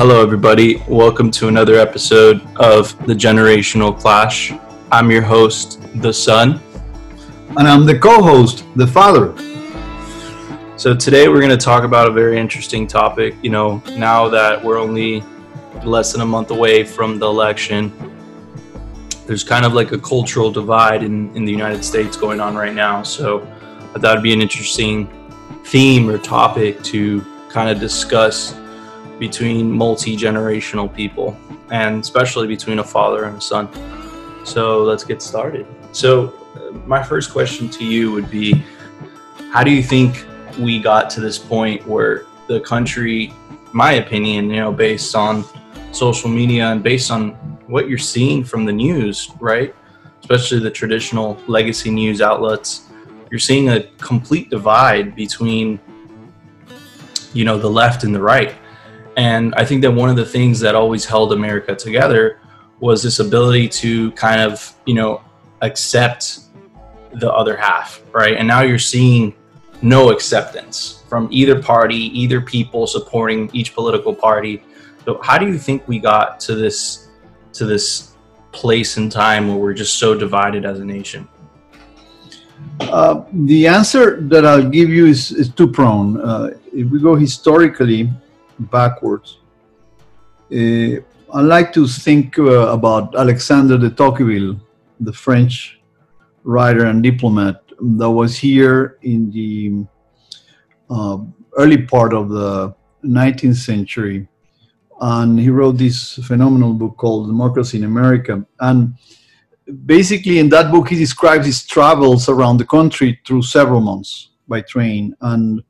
Hello, everybody. Welcome to another episode of The Generational Clash. I'm your host, The Son. And I'm the co host, The Father. So, today we're going to talk about a very interesting topic. You know, now that we're only less than a month away from the election, there's kind of like a cultural divide in, in the United States going on right now. So, I thought it'd be an interesting theme or topic to kind of discuss between multi generational people and especially between a father and a son. So let's get started. So, my first question to you would be How do you think we got to this point where the country, my opinion, you know, based on social media and based on what you're seeing from the news, right? Especially the traditional legacy news outlets, you're seeing a complete divide between you know the left and the right and i think that one of the things that always held america together was this ability to kind of you know accept the other half right? And now you're seeing no acceptance from either party either people supporting each political party. So how do you think we got to this to this place in time where we're just so divided as a nation? Uh, the answer that I'll give you is, is two prone. Uh, if we go historically backwards, uh, I like to think uh, about Alexander de Tocqueville, the French writer and diplomat that was here in the uh, early part of the 19th century. And he wrote this phenomenal book called Democracy in America. And basically in that book he describes his travels around the country through several months by train and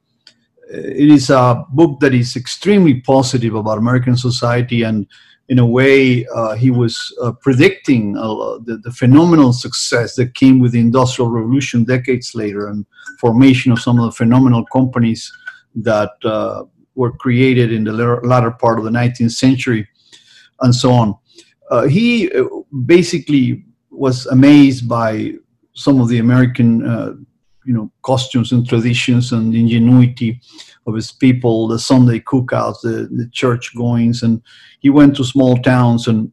it is a book that is extremely positive about american society and in a way uh, he was uh, predicting uh, the, the, phenomenal success that came with the industrial revolution decades later and formation of some of the phenomenal companies that uh, were created in the latter part of the 19th century and so on. Uh, he uh, basically was amazed by some of the American, you know, costumes and traditions and ingenuity of his people, the Sunday cookouts, the, the church goings, and he went to small towns and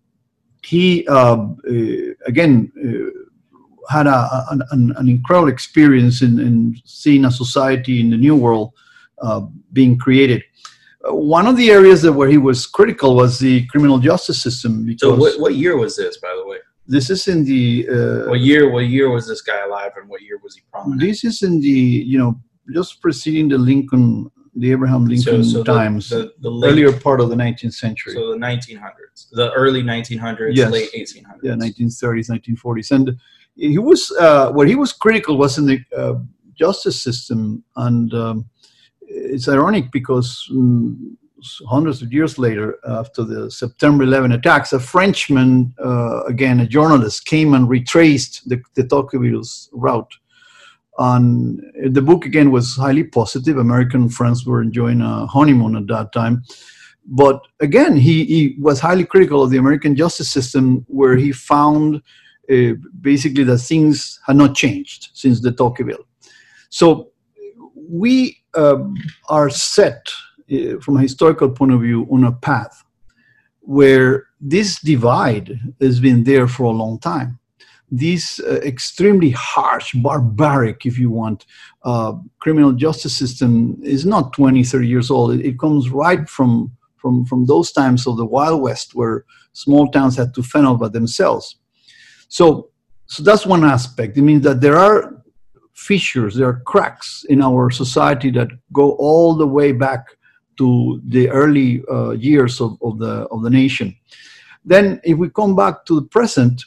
he uh, uh, again uh, had a, an, an, incredible experience in, in, seeing a society in the new world uh, being created one of the areas that where he was critical was the criminal justice system. Because so, what, what year was this, by the way? This is in the. Uh, what year? What year was this guy alive, and what year was he prominent? This is in the you know just preceding the Lincoln, the Abraham Lincoln so, so times, the, the, the late, earlier part of the 19th century. So the 1900s, the early 1900s, yes. late 1800s. Yeah, 1930s, 1940s, and he was uh, what he was critical was in the uh, justice system, and um, it's ironic because. Um, hundreds of years later, after the September 11 attacks, a Frenchman, uh, again a journalist, came and retraced the, the Tocqueville's route. And the book again was highly positive. American friends were enjoying a honeymoon at that time. But again, he, he was highly critical of the American justice system, where he found uh, basically that things had not changed since the Tocqueville. So we uh, are set uh, from a historical point of view, on a path where this divide has been there for a long time. This uh, extremely harsh, barbaric, if you want, uh, criminal justice system is not 20, 30 years old. It, it, comes right from, from, from those times of the Wild West where small towns had to fend out by themselves. So, so that's one aspect. It means that there are fissures, there are cracks in our society that go all the way back to the early uh, years of, of, the, of the nation. Then, if we come back to the present,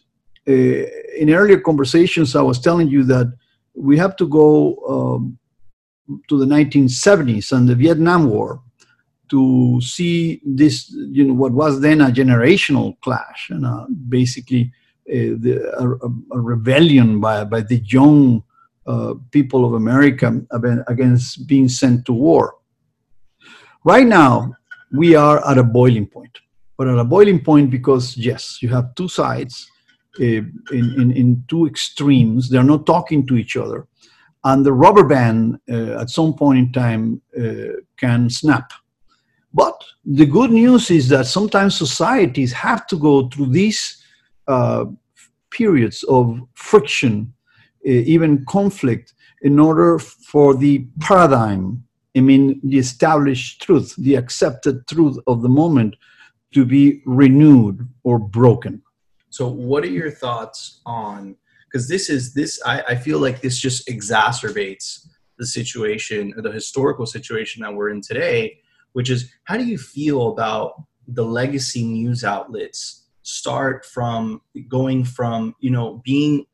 in earlier conversations, I was telling you that we have to go um, to the 1970s and the Vietnam War to see this, you know, what was then a generational clash and uh, basically uh, the, a, a, rebellion by, by the young uh, people of America against being sent to war. Right now, we are at a boiling point. But at a boiling point because, yes, you have two sides uh, in, in, in, two extremes. They're not talking to each other. And the rubber band uh, at some point in time uh, can snap. But the good news is that sometimes societies have to go through these uh, periods of friction, uh, even conflict, in order for the paradigm, I mean, the established truth, the accepted truth of the moment to be renewed or broken. So, what are your thoughts on? Because this is this, I, I feel like this just exacerbates the situation, the historical situation that we're in today, which is how do you feel about the legacy news outlets start from going from you know being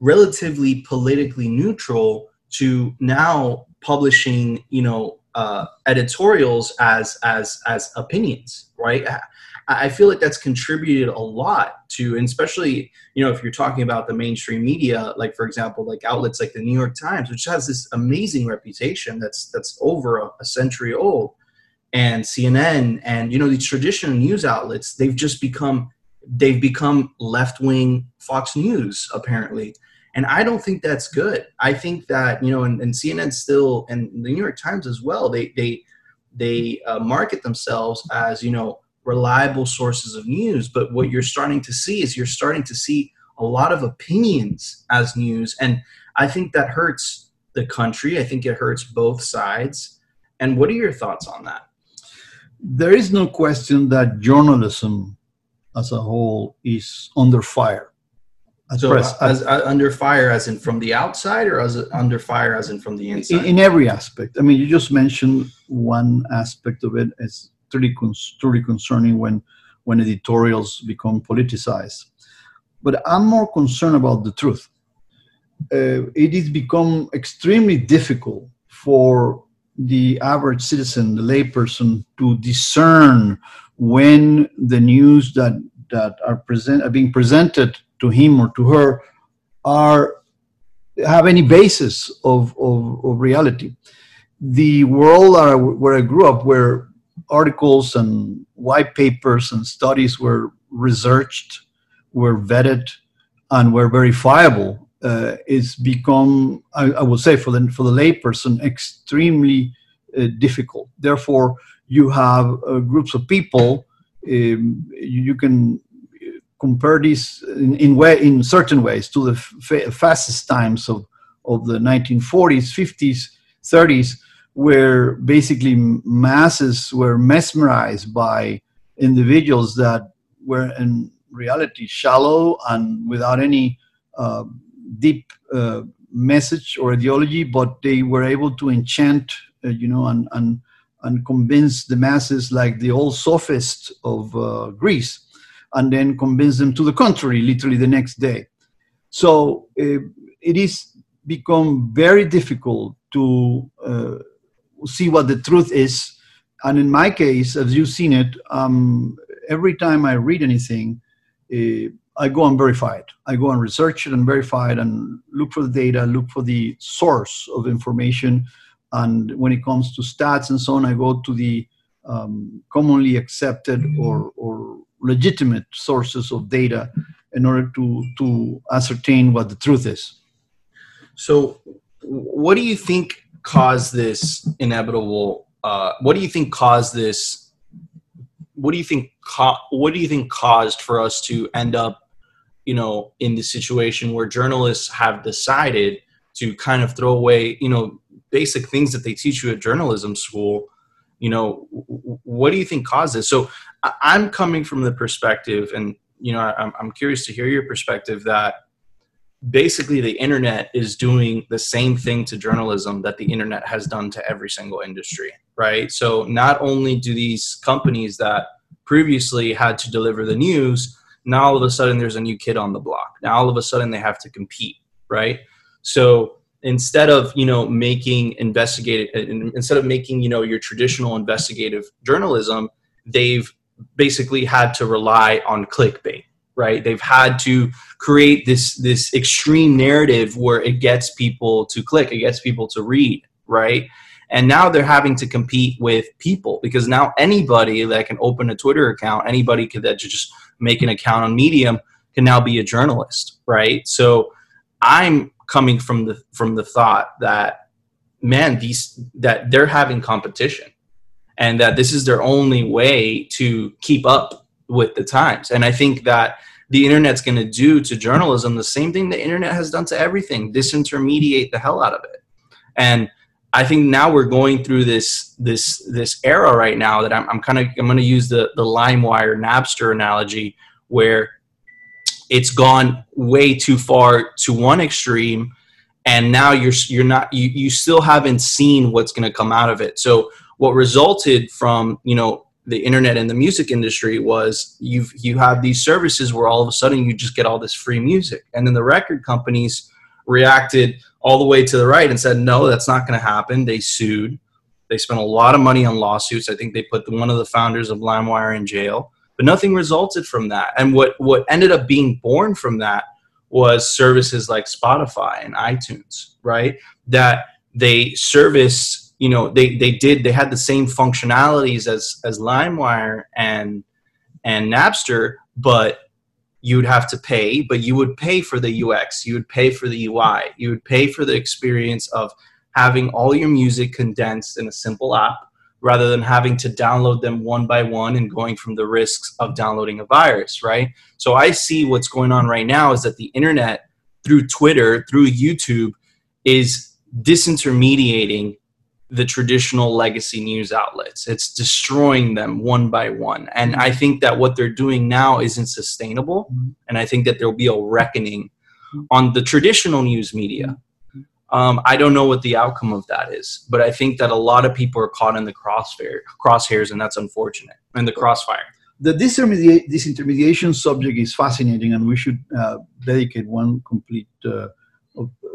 relatively politically neutral to now publishing you know uh, editorials as as as opinions right I feel like that's contributed a lot to, and especially, you know, if you're talking about the mainstream media, like for example, like outlets like the New York Times, which has this amazing reputation that's that's over a, a century old, and CNN, and you know these traditional news outlets, they've just become they've become left wing Fox News apparently, and I don't think that's good. I think that you know, and, and CNN still, and the New York Times as well, they they they uh, market themselves as you know reliable sources of news. But what you're starting to see is you're starting to see a lot of opinions as news. And I think that hurts the country. I think it hurts both sides. And what are your thoughts on that? There is no question that journalism as a whole is under fire. so, press, as, as, under fire, as in from the outside, or as under fire, as in from the inside? In, in every aspect. I mean, you just mentioned one aspect of it. Truly, truly concerning when, when editorials become politicized. But I'm more concerned about the truth. Uh, it has become extremely difficult for the average citizen, the layperson, to discern when the news that that are present are being presented to him or to her are have any basis of, of, of reality. The world where I grew up, where articles and white papers and studies were researched, were vetted, and were verifiable, uh, it's become, I, I, would say, for the for the layperson, extremely uh, difficult. Therefore, you have uh, groups of people. Um, you can compare these in, in way in certain ways to the fascist times of of the 1940s, 50s, 30s, where basically masses were mesmerized by individuals that were in reality shallow and without any uh, deep uh, message or ideology, but they were able to enchant, uh, you know, and, and, and convince the masses like the old sophists of uh, Greece, and then convince them to the contrary, literally the next day. So uh, it is become very difficult to uh, see what the truth is. And in my case, as you've seen it, um, every time I read anything, uh, I go and verify it. I go and research it and verify it and look for the data, look for the source of information. And when it comes to stats and so on, I go to the um, commonly accepted or, or legitimate sources of data in order to, to ascertain what the truth is. So, what do you think caused this inevitable? Uh, what do you think caused this? What do you think? Co- what do you think caused for us to end up, you know, in the situation where journalists have decided to kind of throw away, you know, basic things that they teach you at journalism school? You know, what do you think caused this? So I'm coming from the perspective, and you know, I'm, I'm curious to hear your perspective that basically the internet is doing the same thing to journalism that the internet has done to every single industry right? So not only do these companies that previously had to deliver the news now all of a sudden there's a new kid on the block. Now all of a sudden they have to compete right? So instead of you know making investigative uh, instead of making you know your traditional investigative journalism they've basically had to rely on clickbait right? They've had to create this this extreme narrative where it gets people to click it gets people to read right? And now they're having to compete with people because now anybody that can open a twitter account anybody that just make an account on medium can now be a journalist right? So i'm coming from the from the thought that man these that they're having competition and that this is their only way to keep up with the times. And I think that the internet's going to do to journalism the same thing the internet has done to everything disintermediate the hell out of it and i think now we're going through this this this era right now that i'm, I'm kind of i'm going to use the the limewire napster analogy where it's gone way too far to one extreme and now you're you're not you, you still haven't seen what's going to come out of it so what resulted from you know the internet and the music industry was you you have these services where all of a sudden you just get all this free music. And then the record companies reacted all the way to the right and said no that's not going to happen. They sued. They spent a lot of money on lawsuits. I think they put one of the founders of limewire in jail. But nothing resulted from that. And what what ended up being born from that was services like spotify and itunes right? That they serviced you know they they did they had the same functionalities as as LimeWire and and Napster, but you'd have to pay, but you would pay for the UX, you would pay for the UI, you would pay for the experience of having all your music condensed in a simple app rather than having to download them one by one and going from the risks of downloading a virus, right? So I see what's going on right now is that the internet through Twitter, through YouTube is disintermediating the traditional legacy news outlets. It's destroying them one by one. And I think that what they're doing now isn't sustainable. And I think that there'll be a reckoning on the traditional news media. Um, I don't know what the outcome of that is, but I think that a lot of people are caught in the crossfire, crosshairs, and that's unfortunate. And the crossfire. The disintermediation subject is fascinating, and we should uh, dedicate one complete uh,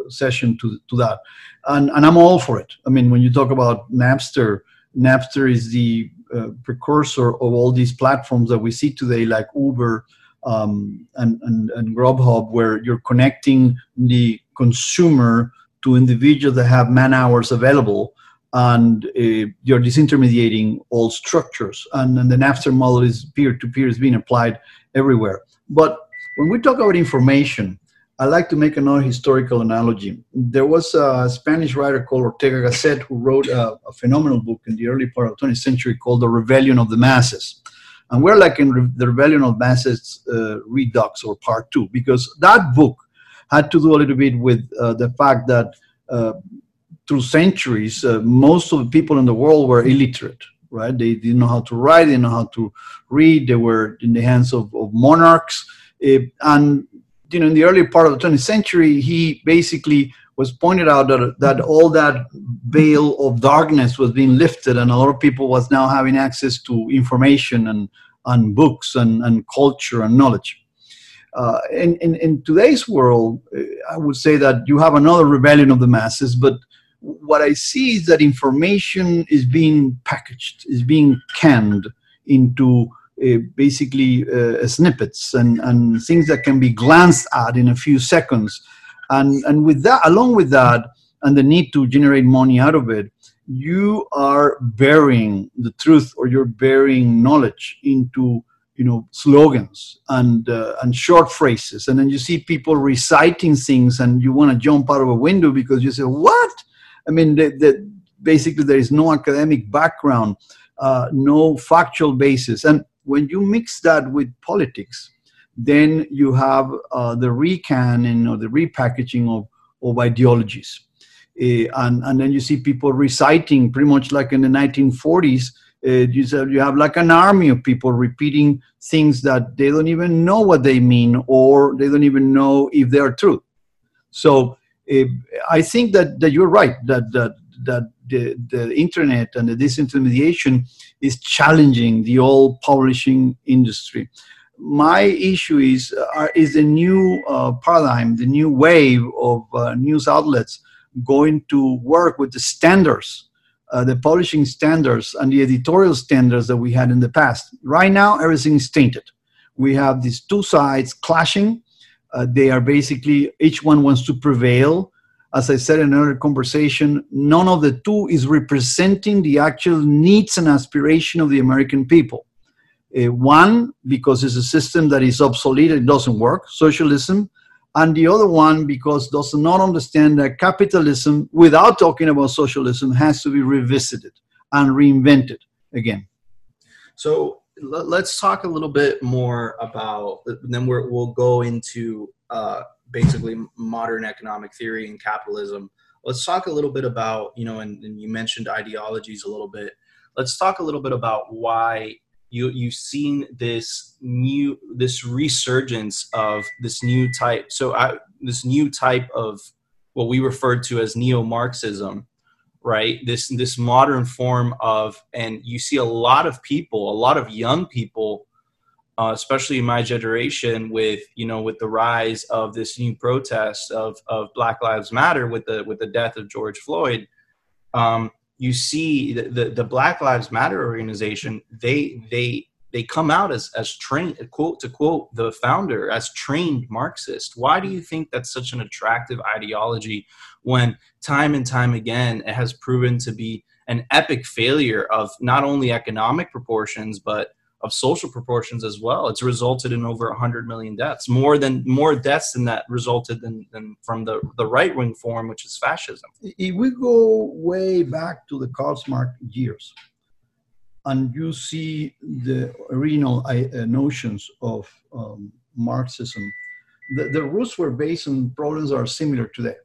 session to, to that. And, and I'm all for it. I mean, when you talk about Napster, Napster is the uh, precursor of all these platforms that we see today, like Uber um, and, and, and Grubhub, where you're connecting the consumer to individuals that have man hours available and uh, you're disintermediating all structures. And, and the Napster model is peer to peer, is being applied everywhere. But when we talk about information, I like to make another historical analogy. There was a Spanish writer called Ortega Gasset who wrote a, a, phenomenal book in the early part of the 20th century called The Rebellion of the Masses. And we're like in Re- the Rebellion of Masses uh, Redux or Part 2, because that book had to do a little bit with uh, the fact that uh, through centuries, uh, most of the people in the world were illiterate, right? They didn't know how to write, they didn't know how to read, they were in the hands of, of monarchs. And you know, in the early part of the 20th century, he basically was pointed out that, that all that veil of darkness was being lifted and a lot of people was now having access to information and, and books and, and culture and knowledge. Uh, in, in, in today's world, I would say that you have another rebellion of the masses, but what I see is that information is being packaged, is being canned into basically uh, snippets and, and things that can be glanced at in a few seconds. And, and with that, along with that, and the need to generate money out of it, you are burying the truth or you're burying knowledge into you know slogans and uh, and short phrases. And then you see people reciting things and you want to jump out of a window because you say what? I mean the, basically there is no academic background uh, no factual basis. And when you mix that with politics, then you have uh, the recanning or the repackaging of, of ideologies. Uh, and, and then you see people reciting pretty much like in the 1940s. Uh, you, said you have like an army of people repeating things that they don't even know what they mean or they don't even know if they are true. So uh, I think that, that you're right, that, that, that the, the internet and the disintermediation is challenging the old publishing industry. My issue is uh, is the new uh, paradigm, the new wave of uh, news outlets going to work with the standards, uh, the publishing standards and the editorial standards that we had in the past. Right now, everything is tainted. We have these two sides clashing. Uh, they are basically each one wants to prevail as I said in another conversation, none of the two is representing the actual needs and aspiration of the American people. Uh, one, because it's a system that is obsolete, it doesn't work, socialism, and the other one because does not understand that capitalism, without talking about socialism, has to be revisited and reinvented. again. So let's talk a little bit more about. Then we will go into uh, basically modern economic theory and capitalism. Let's talk a little bit about you know, and, and you mentioned ideologies a little bit. Let's talk a little bit about why you you've seen this new this resurgence of this new type. So I, this new type of what we refer to as neo-Marxism right this this modern form of and you see a lot of people a lot of young people uh, especially in my generation with you know with the rise of this new protest of of black lives matter with the with the death of george floyd um, you see the, the, the black lives matter organization they they they come out as as trained quote to quote the founder as trained marxist. Why do you think that's such an attractive ideology when time and time again it has proven to be an epic failure of not only economic proportions but of social proportions as well it's resulted in over 100 million deaths more than more deaths than that resulted than, than from the, the right wing form which is fascism if we go way back to the karl marx years and you see the original uh, notions of um, Marxism, the, the roots were based on problems that are similar today.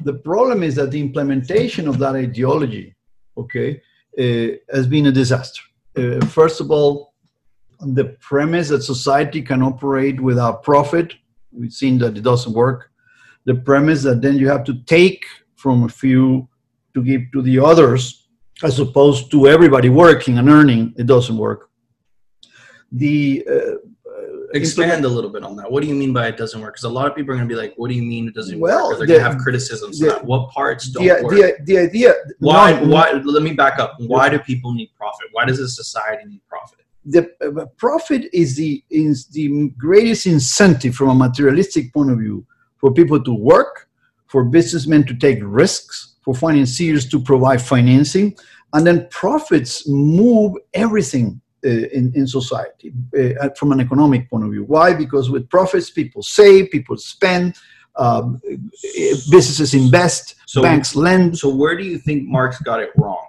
The problem is that the implementation of that ideology, okay, uh, has been a disaster. Uh, first of all, the premise that society can operate without profit, we've seen that it doesn't work. The premise that then you have to take from a few to give to the others as opposed to everybody working and earning, it doesn't work. The uh, expand a little bit on that. What do you mean by it doesn't work? Because a lot of people are going to be like, "What do you mean it doesn't well, work?" They're going to have criticisms. The, what parts don't the, work? The, the idea. Why? why? Let me back up. Why do people need profit? Why does a society need profit? The uh, profit is the is the greatest incentive from a materialistic point of view for people to work, for businessmen to take risks, for financiers to provide financing, and then profits move everything uh, in, in society uh, from an economic point of view. Why? Because with profits, people save, people spend, um, businesses invest, so, banks lend. So, where do you think Marx got it wrong?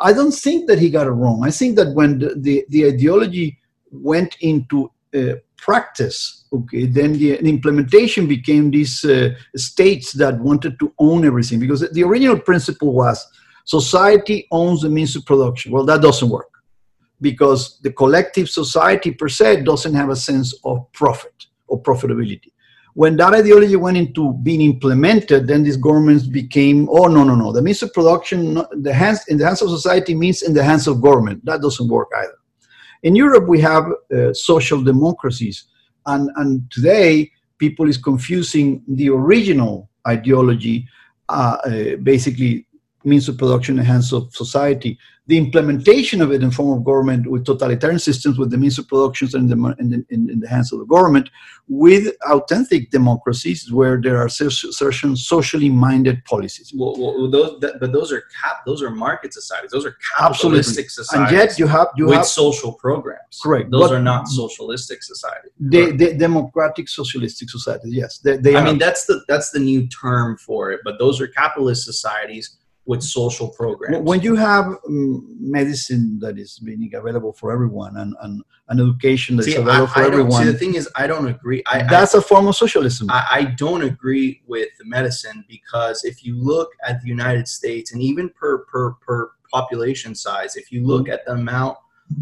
I don't think that he got it wrong. I think that when the, the, the ideology went into uh, practice, okay, then the, the implementation became these uh, states that wanted to own everything because the original principle was society owns the means of production. Well, that doesn't work because the collective society per se doesn't have a sense of profit or profitability. When that ideology went into being implemented, then these governments became, oh no, no, no. The means of production, the hands in the hands of society means in the hands of government. That doesn't work either. In Europe, we have uh, social democracies, and, and today people is confusing the original ideology, uh, uh, basically means of production in the hands of society, the implementation of it in form of government with totalitarian systems with the means of production in the, in the, in, the hands of the government with authentic democracies where there are certain socially minded policies. Well, well those, that, but those are cap, those are market societies. Those are capitalistic Absolutely. societies. And yet you have you with have, social programs. Correct. Those but are not socialistic societies. They, they, democratic socialistic societies. Yes, they, they I are. mean that's the that's the new term for it. But those are capitalist societies with social programs. When you have um, medicine that is being available for everyone and, and, and education that's see, available I, for I everyone. See, the thing is, I don't agree. I, that's a form of socialism. I, I don't agree with the medicine because if you look at the United States and even per, per, per population size, if you look at the amount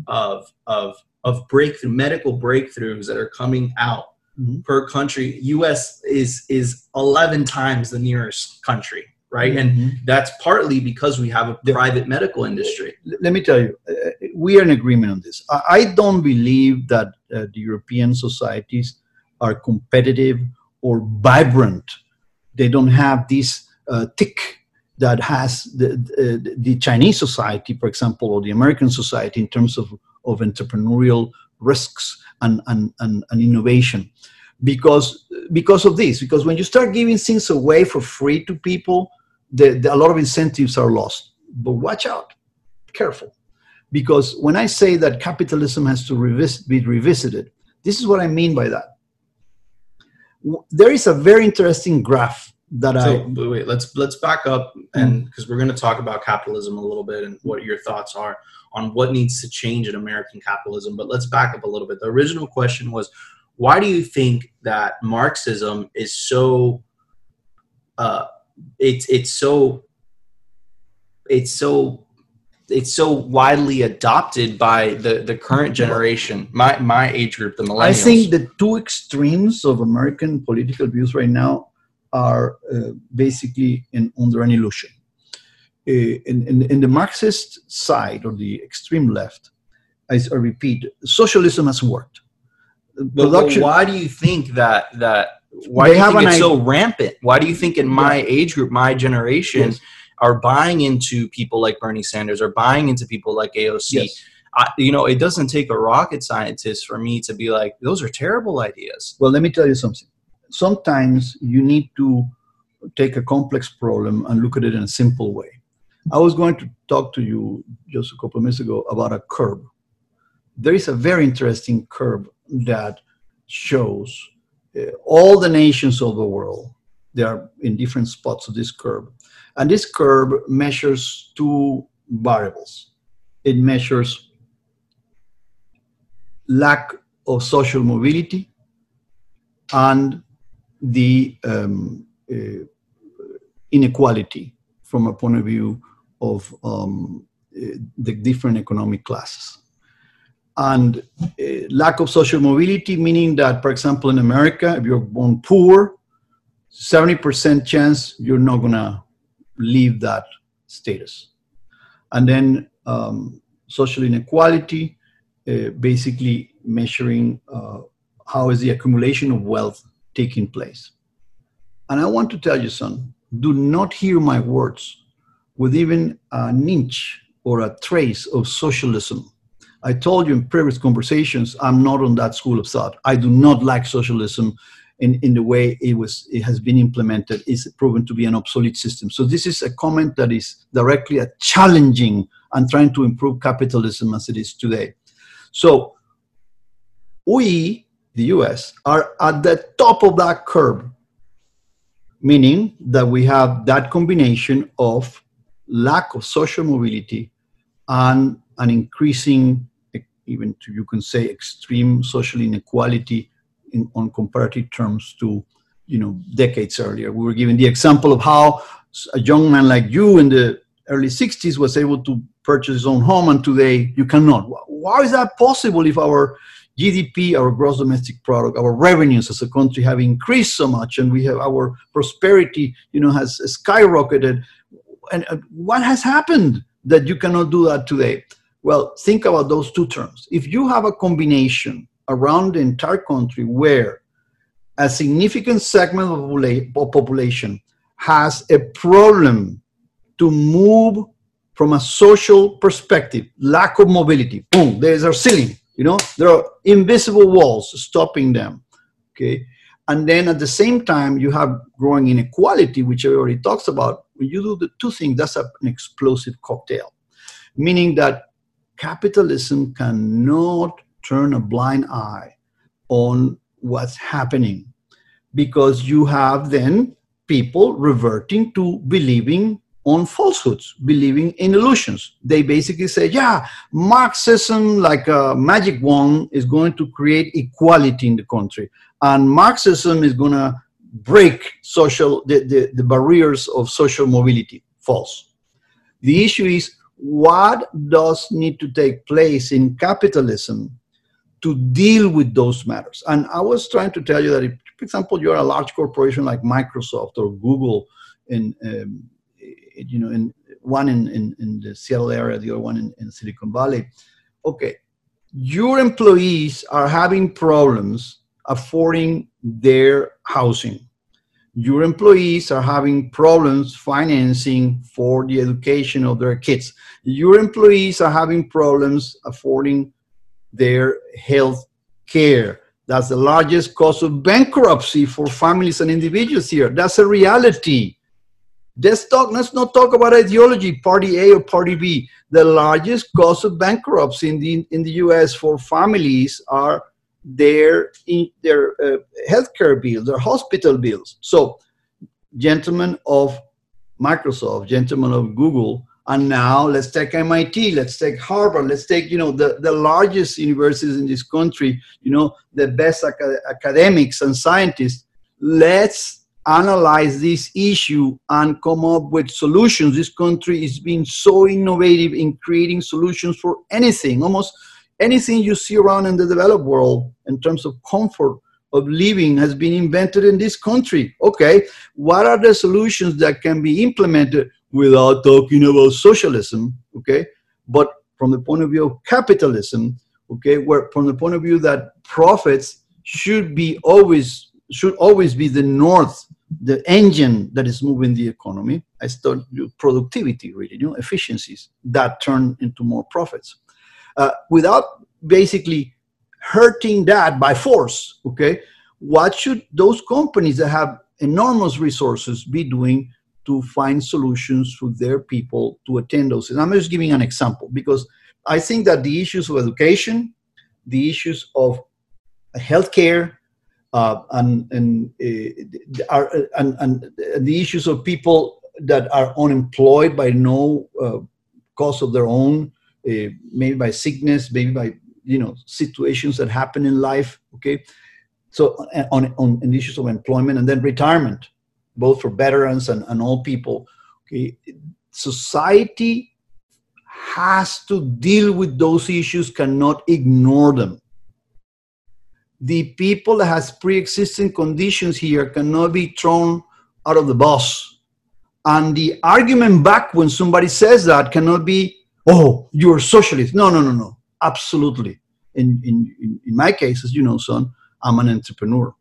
of, of, of breakthrough medical breakthroughs that are coming out mm-hmm. per country, U.S. is is 11 times the nearest country right? Mm-hmm. And that's partly because we have a private medical industry. Let me tell you, uh, we are in agreement on this. I don't believe that uh, the European societies are competitive or vibrant. They don't have this uh, tick that has the, the, the Chinese society, for example, or the American society in terms of, of entrepreneurial risks and, and, and, and innovation because because of this because when you start giving things away for free to people the, the, a lot of incentives are lost. But watch out, careful. Because when I say that capitalism has to revis- be revisited, this is what I mean by that. There is a very interesting graph that So I wait, wait, let's let's back up and because we're going to talk about capitalism a little bit and what your thoughts are on what needs to change in American capitalism. But let's back up a little bit. The original question was, why do you think that Marxism is so? Uh, it's it's so. It's so. It's so widely adopted by the the current generation, my my age group, the millennials. I think the two extremes of American political views right now are uh, basically in, under an illusion. Uh, in, in, in the Marxist side or the extreme left, I, I repeat, socialism has worked. But, but why do you think that that why They do you think it's so rampant? Why do you think in my age group, my generation, Yes. are buying into people like Bernie Sanders or buying into people like AOC? Yes. I, you know, it doesn't take a rocket scientist for me to be like, those are terrible ideas. Well, let me tell you something. Sometimes you need to take a complex problem and look at it in a simple way. I was going to talk to you just a couple of minutes ago about a curve. There is a very interesting curve that shows all the nations of the world. They are in different spots of this curve. And this curve measures two variables. It measures lack of social mobility and the um, uh, inequality from a point of view of um, uh, the different economic classes. And uh, lack of social mobility, meaning that, for example, in America, if you're born poor, 70% chance you're not to leave that status. And then um, social inequality, uh, basically measuring uh, how is the accumulation of wealth taking place. And I want to tell you, son, do not hear my words with even an inch or a trace of socialism. I told you in previous conversations, I'm not on that school of thought. I do not like socialism in, in the way it was it has been implemented. It's proven to be an obsolete system. So this is a comment that is directly a challenging and trying to improve capitalism as it is today. So we, the US, are at the top of that curve, meaning that we have that combination of lack of social mobility and an increasing, even to, you can say, extreme social inequality in, on comparative terms to, you know, decades earlier. We were given the example of how a young man like you in the early 60s was able to purchase his own home, and today you cannot. Why is that possible if our GDP, our gross domestic product, our revenues as a country have increased so much, and we have our prosperity, you know, has skyrocketed. And uh, what has happened that you cannot do that today? Well, think about those two terms. If you have a combination around the entire country where a significant segment of population has a problem to move from a social perspective, lack of mobility, boom, there's a ceiling you know? There are invisible walls stopping them okay? And then at the same time you have growing inequality which everybody talks about. When you do the two things that's an explosive cocktail. Meaning that capitalism cannot turn a blind eye on what's happening because you have then people reverting to believing on falsehoods, believing in illusions. They basically say, yeah, Marxism, like a magic wand, is going to create equality in the country. And Marxism is going to break social the, the, the barriers of social mobility. False. The issue is what does need to take place in capitalism to deal with those matters. And I was trying to tell you that if, for example, you're a large corporation like Microsoft or Google in um, you know, in one in, in, in, the Seattle area, the other one in, in, Silicon Valley. Okay, your employees are having problems affording their housing. Your employees are having problems financing for the education of their kids. Your employees are having problems affording their health care. That's the largest cause of bankruptcy for families and individuals here. That's a reality. Let's talk. Let's not talk about ideology, party A or party B. The largest cause of bankruptcy in the in the U.S. for families are their their uh, healthcare bills, their hospital bills. So gentlemen of Microsoft, gentlemen of Google, and now let's take MIT, let's take Harvard, let's take you know the, the largest universities in this country, you know the best ac- academics and scientists. Let's analyze this issue and come up with solutions. This country is being so innovative in creating solutions for anything, almost anything you see around in the developed world in terms of comfort of living has been invented in this country. Okay, what are the solutions that can be implemented without talking about socialism? Okay, but from the point of view of capitalism, okay, where from the point of view that profits should be always should always be the north, the engine that is moving the economy. I start productivity, really, you know, efficiencies that turn into more profits, uh, without basically hurting that by force. Okay, what should those companies that have enormous resources be doing to find solutions for their people to attend those? And I'm just giving an example because I think that the issues of education, the issues of healthcare, uh, and and, uh, are, and, and the issues of people that are unemployed by no uh, cause of their own, uh, maybe by sickness, maybe by you know situations that happen in life okay? So on, on, on issues of employment and then retirement both for veterans and, and all people okay? Society has to deal with those issues cannot ignore them. The people that has pre-existing conditions here cannot be thrown out of the bus. And the argument back when somebody says that cannot be oh you're socialist no no no no absolutely. In, in, in my case, as you know, son, I'm an entrepreneur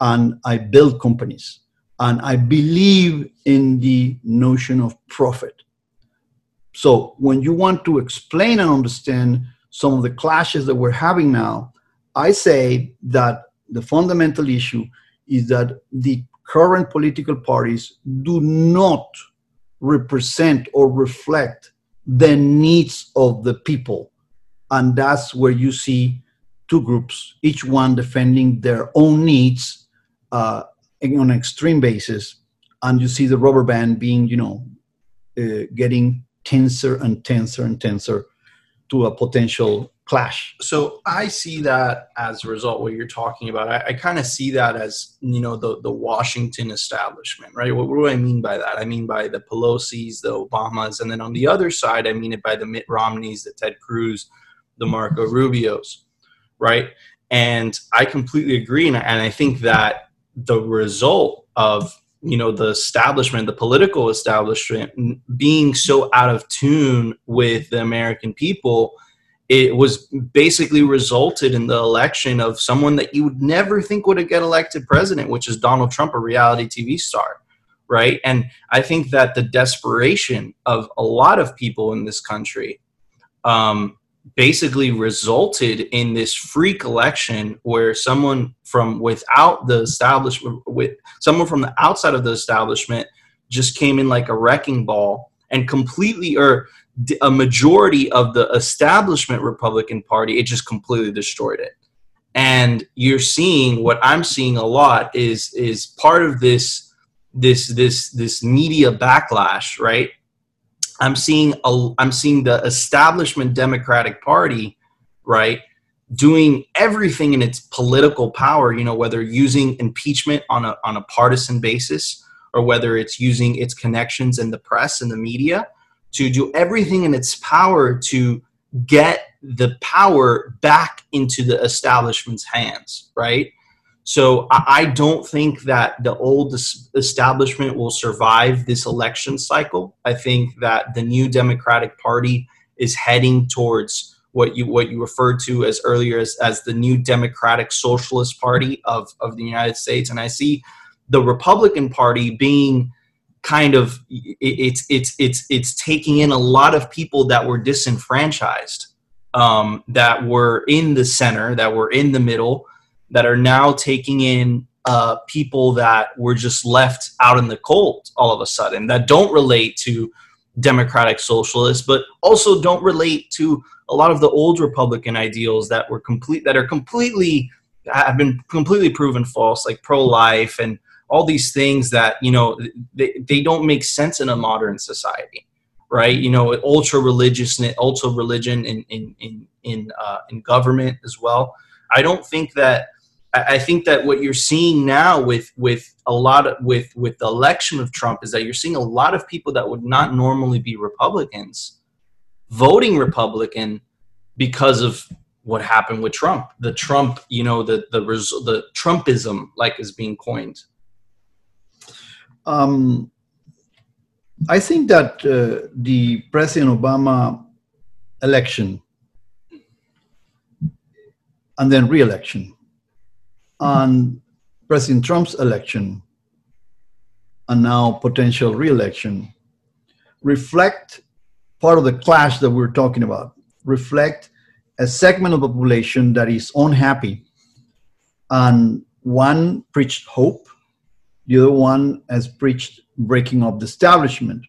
and I build companies and I believe in the notion of profit. So when you want to explain and understand some of the clashes that we're having now, I say that the fundamental issue is that the current political parties do not represent or reflect the needs of the people. And that's where you see two groups, each one defending their own needs uh, on an extreme basis, and you see the rubber band being, you know, uh, getting tenser and tenser and tenser to a potential clash. So I see that as a result what you're talking about. I, I kind of see that as you know the the Washington establishment, right? What, what, do I mean by that? I mean by the Pelosi's, the Obamas, and then on the other side, I mean it by the Mitt Romneys, the Ted Cruz, the Marco Rubios, right? And I completely agree, and I think that the result of you know the establishment, the political establishment, being so out of tune with the American people, it was basically resulted in the election of someone that you would never think would get elected president, which is Donald Trump, a reality TV star right? And I think that the desperation of a lot of people in this country um, basically resulted in this freak election where someone from without the establishment with someone from the outside of the establishment just came in like a wrecking ball and completely or a majority of the establishment republican party it just completely destroyed it and you're seeing what i'm seeing a lot is is part of this this this this media backlash right I'm seeing a, I'm seeing the establishment Democratic Party, right, doing everything in its political power. You know, whether using impeachment on a on a partisan basis or whether it's using its connections in the press and the media to do everything in its power to get the power back into the establishment's hands, right? So I don't think that the old establishment will survive this election cycle. I think that the new Democratic Party is heading towards what you what you referred to as earlier as, as the new Democratic Socialist Party of, of the United States. And I see the Republican Party being kind of it's it's it's it's taking in a lot of people that were disenfranchised, um, that were in the center, that were in the middle that are now taking in uh, people that were just left out in the cold all of a sudden that don't relate to democratic socialists but also don't relate to a lot of the old republican ideals that were complete that are completely have been completely proven false like pro-life and all these things that you know they, they don't make sense in a modern society right you know ultra religious ultra religion in in in in, uh, in government as well i don't think that I think that what you're seeing now with with a lot of with with the election of Trump is that you're seeing a lot of people that would not normally be Republicans voting Republican because of what happened with Trump. The Trump, you know, the the the Trumpism, like is being coined. Um, I think that uh, the President Obama election and then re-election and President Trump's election and now potential re-election reflect part of the clash that we're talking about. Reflect a segment of the population that is unhappy and one preached hope the other one has preached breaking up the establishment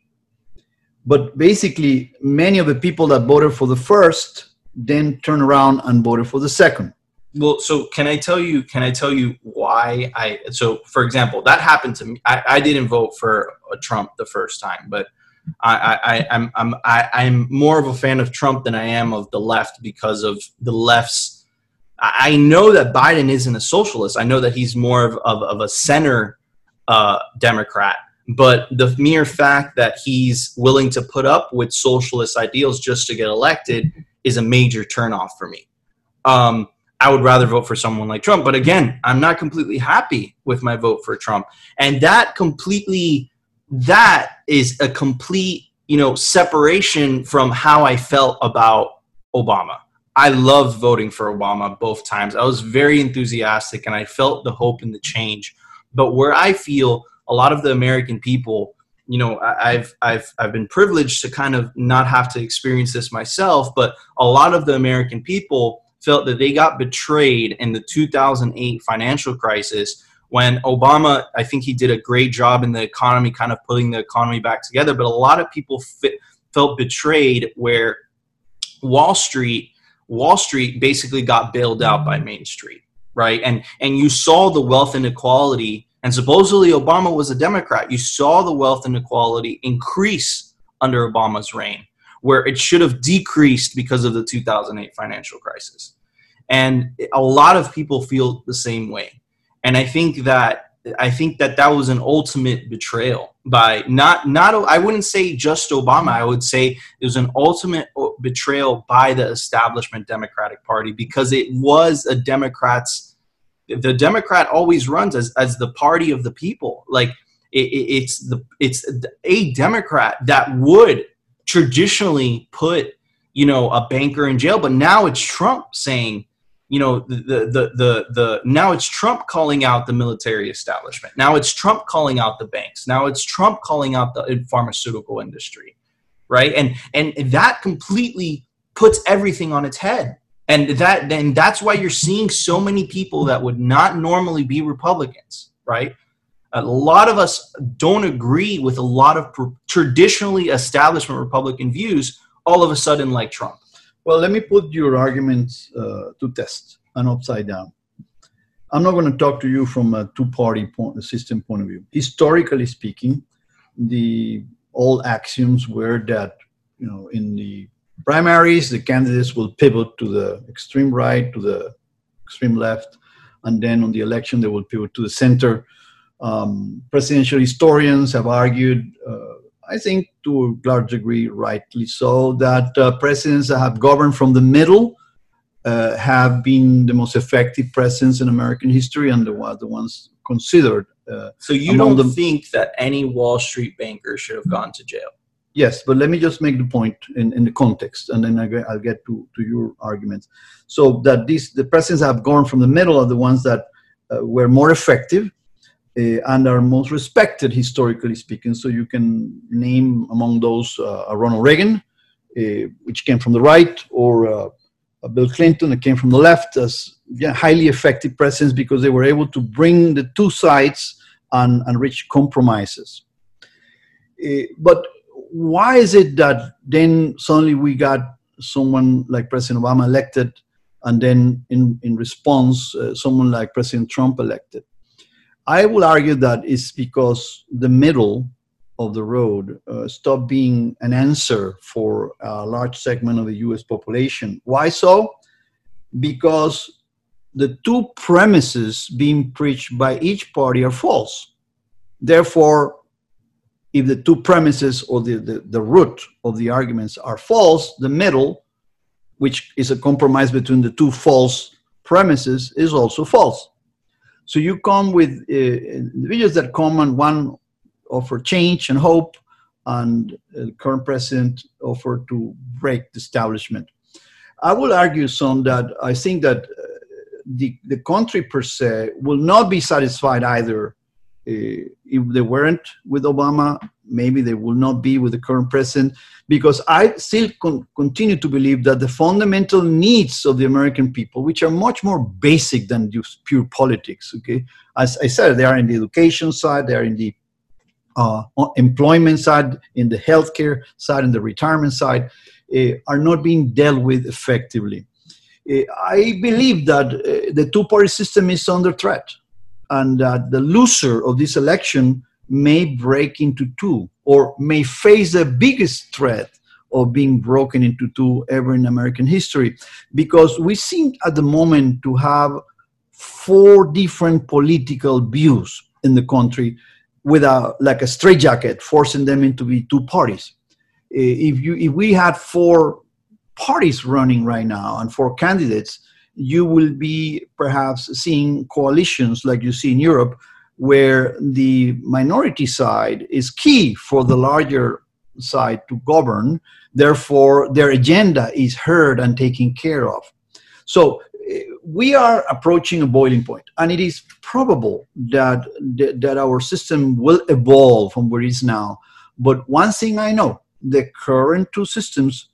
but basically many of the people that voted for the first then turn around and voted for the second well so can i tell you can i tell you why i so for example that happened to me i, I didn't vote for trump the first time but I, I, I'm, I'm, I, I'm more of a fan of Trump than I am of the left because of the left's. I know that Biden isn't a socialist. I know that he's more of, of, of a center uh, Democrat. But the mere fact that he's willing to put up with socialist ideals just to get elected is a major turnoff for me. Um, I would rather vote for someone like Trump. But again, I'm not completely happy with my vote for Trump. And that completely, that is a complete, you know, separation from how I felt about Obama. I loved voting for Obama both times. I was very enthusiastic and I felt the hope and the change. But where I feel a lot of the American people, you know, I've I've I've been privileged to kind of not have to experience this myself, but a lot of the American people felt that they got betrayed in the 2008 financial crisis when Obama, I think he did a great job in the economy, kind of putting the economy back together. But a lot of people fit, felt betrayed where Wall Street, Wall Street basically got bailed out by Main Street, right? And and you saw the wealth inequality, and supposedly Obama was a Democrat. You saw the wealth inequality increase under Obama's reign where it should have decreased because of the 2008 financial crisis. And a lot of people feel the same way. And I think that I think that that was an ultimate betrayal by not not I wouldn't say just Obama. I would say it was an ultimate betrayal by the establishment Democratic Party because it was a Democrats. The Democrat always runs as as the party of the people. Like it, it's the it's a Democrat that would traditionally put you know a banker in jail but now it's trump saying you know the, the the the now it's trump calling out the military establishment. Now it's trump calling out the banks. Now it's trump calling out the pharmaceutical industry right? And and that completely puts everything on its head and that then that's why you're seeing so many people that would not normally be republicans right a lot of us don't agree with a lot of traditionally establishment Republican views all of a sudden like Trump. Well, let me put your arguments uh, to test and upside down. I'm not going to talk to you from a two-party point, system point of view. Historically speaking, the old axioms were that you know in the primaries the candidates will pivot to the extreme right, to the extreme left, and then on the election they will pivot to the center um, presidential historians have argued, uh, I think to a large degree, rightly so, that uh, presidents that have governed from the middle uh, have been the most effective presidents in American history and the, the ones considered. Uh, so you don't them. think that any Wall Street banker should have gone to jail? Yes, but let me just make the point in, in the context, and then I'll get to, to your arguments. So that these the presidents have gone from the middle are the ones that uh, were more effective uh, and are most respected historically speaking. So you can name among those uh, Ronald Reagan, uh, which came from the right, or Bill Clinton, that came from the left, as yeah, highly effective presidents because they were able to bring the two sides and, and reach compromises. but why is it that then suddenly we got someone like President Obama elected, and then in, in response, uh, someone like President Trump elected? I will argue that it's because the middle of the road uh, stopped being an answer for a large segment of the US population. Why so? Because the two premises being preached by each party are false. Therefore, if the two premises or the, the, the root of the arguments are false, the middle, which is a compromise between the two false premises, is also false. So you come with uh, individuals that come and one offer change and hope, and the current president offer to break the establishment. I will argue some that I think that uh, the, the country per se will not be satisfied either if they weren't with Obama, maybe they will not be with the current president, because I still con- continue to believe that the fundamental needs of the American people, which are much more basic than just pure politics, okay, as I said, they are in the education side, they are in the uh, employment side, in the healthcare side, in the retirement side, uh, are not being dealt with effectively. Uh, I believe that uh, the two-party system is under threat and that the loser of this election may break into two or may face the biggest threat of being broken into two ever in American history. Because we seem at the moment to have four different political views in the country with a like a straitjacket forcing them into be two parties. Eh, if you if we had four parties running right now and four candidates you will be perhaps seeing coalitions like you see in Europe, where the minority side is key for the larger side to govern. Therefore, their agenda is heard and taken care of. So we are approaching a boiling point, and it is probable that that our system will evolve from where it is now. But one thing I know: the current two systems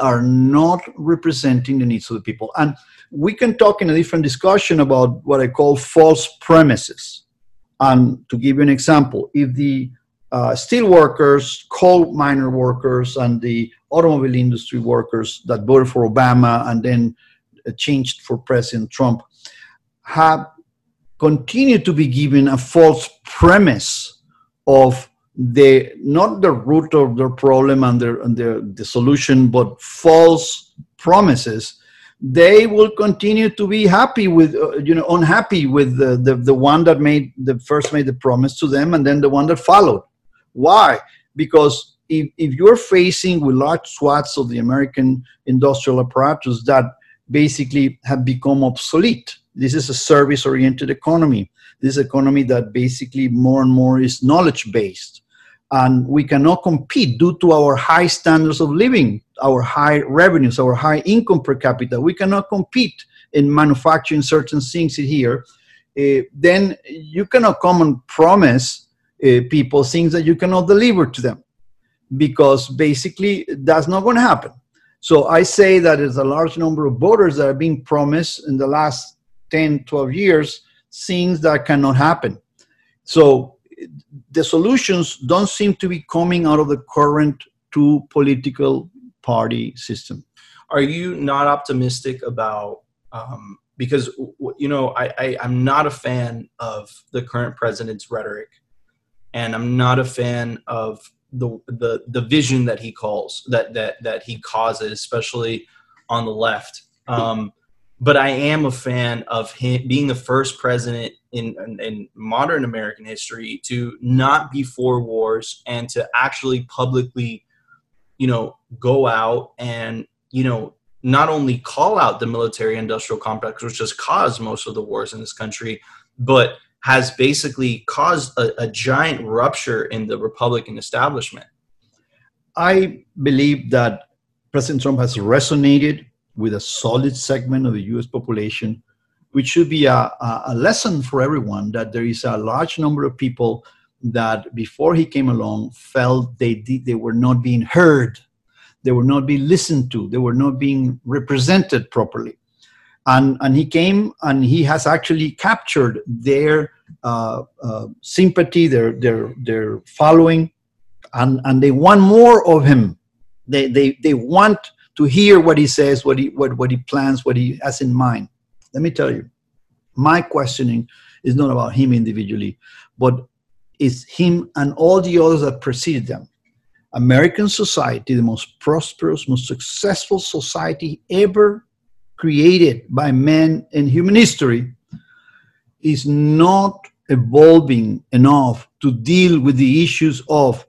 are not representing the needs of the people. And we can talk in a different discussion about what I call false premises. And to give you an example, if the uh, steel workers, coal miner workers, and the automobile industry workers that voted for Obama and then uh, changed for President Trump have continued to be given a false premise of the not the root of their problem and their, and their the solution, but false promises they will continue to be happy with uh, you know unhappy with the, the the one that made the first made the promise to them and then the one that followed. Why? Because if, if you're facing with large swaths of the american industrial apparatus that basically have become obsolete this is a service oriented economy. This economy that basically more and more is knowledge based and we cannot compete due to our high standards of living, our high revenues, our high income per capita. We cannot compete in manufacturing certain things here. Uh, then you cannot come and promise uh, people things that you cannot deliver to them because basically that's not going to happen. So I say that there's a large number of voters that are being promised in the last 10, 12 years things that cannot happen. So the solutions don't seem to be coming out of the current two political party system. Are you not optimistic about? Um, because you know I, I I'm not a fan of the current president's rhetoric, and I'm not a fan of the the the vision that he calls that that that he causes, especially on the left. Um, but I am a fan of him being the first president in, in, in, modern American history to not be for wars and to actually publicly, you know, go out and, you know, not only call out the military industrial complex, which has caused most of the wars in this country, but has basically caused a, a giant rupture in the Republican establishment. I believe that President Trump has resonated with a solid segment of the US population, which should be a, a, lesson for everyone that there is a large number of people that before he came along felt they, did, they were not being heard, they were not being listened to, they were not being represented properly. And, and he came and he has actually captured their uh, uh, sympathy, their, their, their following, and, and they want more of him. They, they, they want to hear what he says, what he, what, what he plans, what he has in mind. Let me tell you, my questioning is not about him individually, but it's him and all the others that preceded them. American society, the most prosperous, most successful society ever created by men in human history, is not evolving enough to deal with the issues of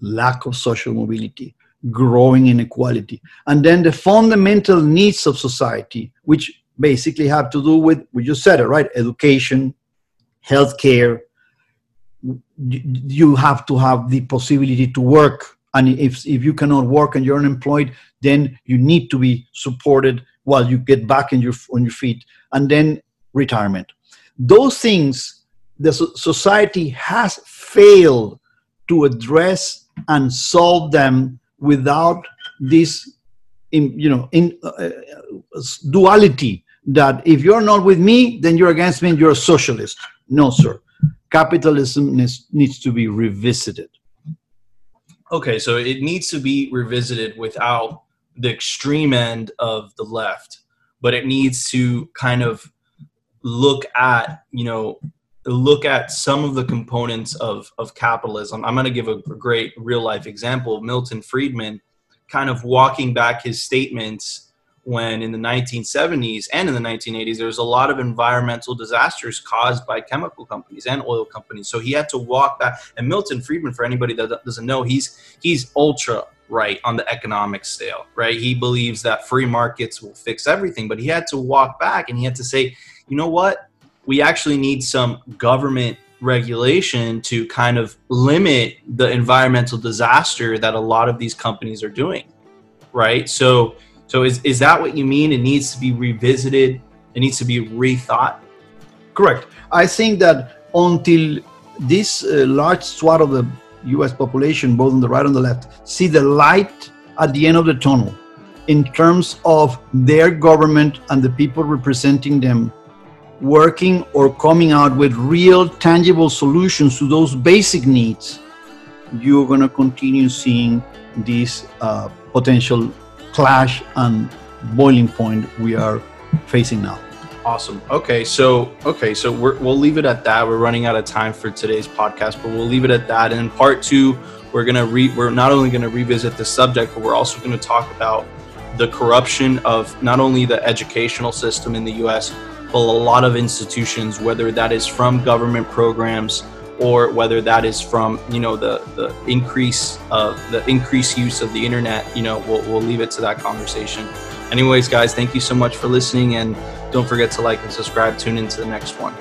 lack of social mobility, growing inequality, and then the fundamental needs of society, which basically have to do with, we just said it, right? Education, healthcare. You have to have the possibility to work. And if, if you cannot work and you're unemployed, then you need to be supported while you get back your, on your feet. And then retirement. Those things, the society has failed to address and solve them without this in, you know in uh, uh, duality that if you're not with me then you're against me and you're a socialist no sir capitalism needs, needs to be revisited okay so it needs to be revisited without the extreme end of the left but it needs to kind of look at you know look at some of the components of, of capitalism. I'm going to give a, great real life example. Milton Friedman kind of walking back his statements when in the 1970s and in the 1980s there was a lot of environmental disasters caused by chemical companies and oil companies. So he had to walk back and milton friedman for anybody that doesn't know he's he's ultra right on the economic scale right? He believes that free markets will fix everything but he had to walk back and he had to say you know what? We actually need some government regulation to kind of limit the environmental disaster that a lot of these companies are doing right? So so is, is that what you mean? It needs to be revisited. It needs to be rethought? Correct. I think that until this uh, large swath of the us population both on the right and the left see the light at the end of the tunnel in terms of their government and the people representing them working or coming out with real tangible solutions to those basic needs, you're going to continue seeing this uh, potential clash and boiling point we are facing now. Awesome. Okay, so okay, so we will leave it at that. We're running out of time for today's podcast, but we'll leave it at that. And in part two, we're gonna re- we're not only gonna revisit the subject, but we're also gonna talk about the corruption of not only the educational system in the U.S but a lot of institutions, whether that is from government programs or whether that is from you know the the increase of the increased use of the internet. You know, we'll we'll leave it to that conversation. Anyways, guys, thank you so much for listening, and don't forget to like and subscribe. Tune into the next one.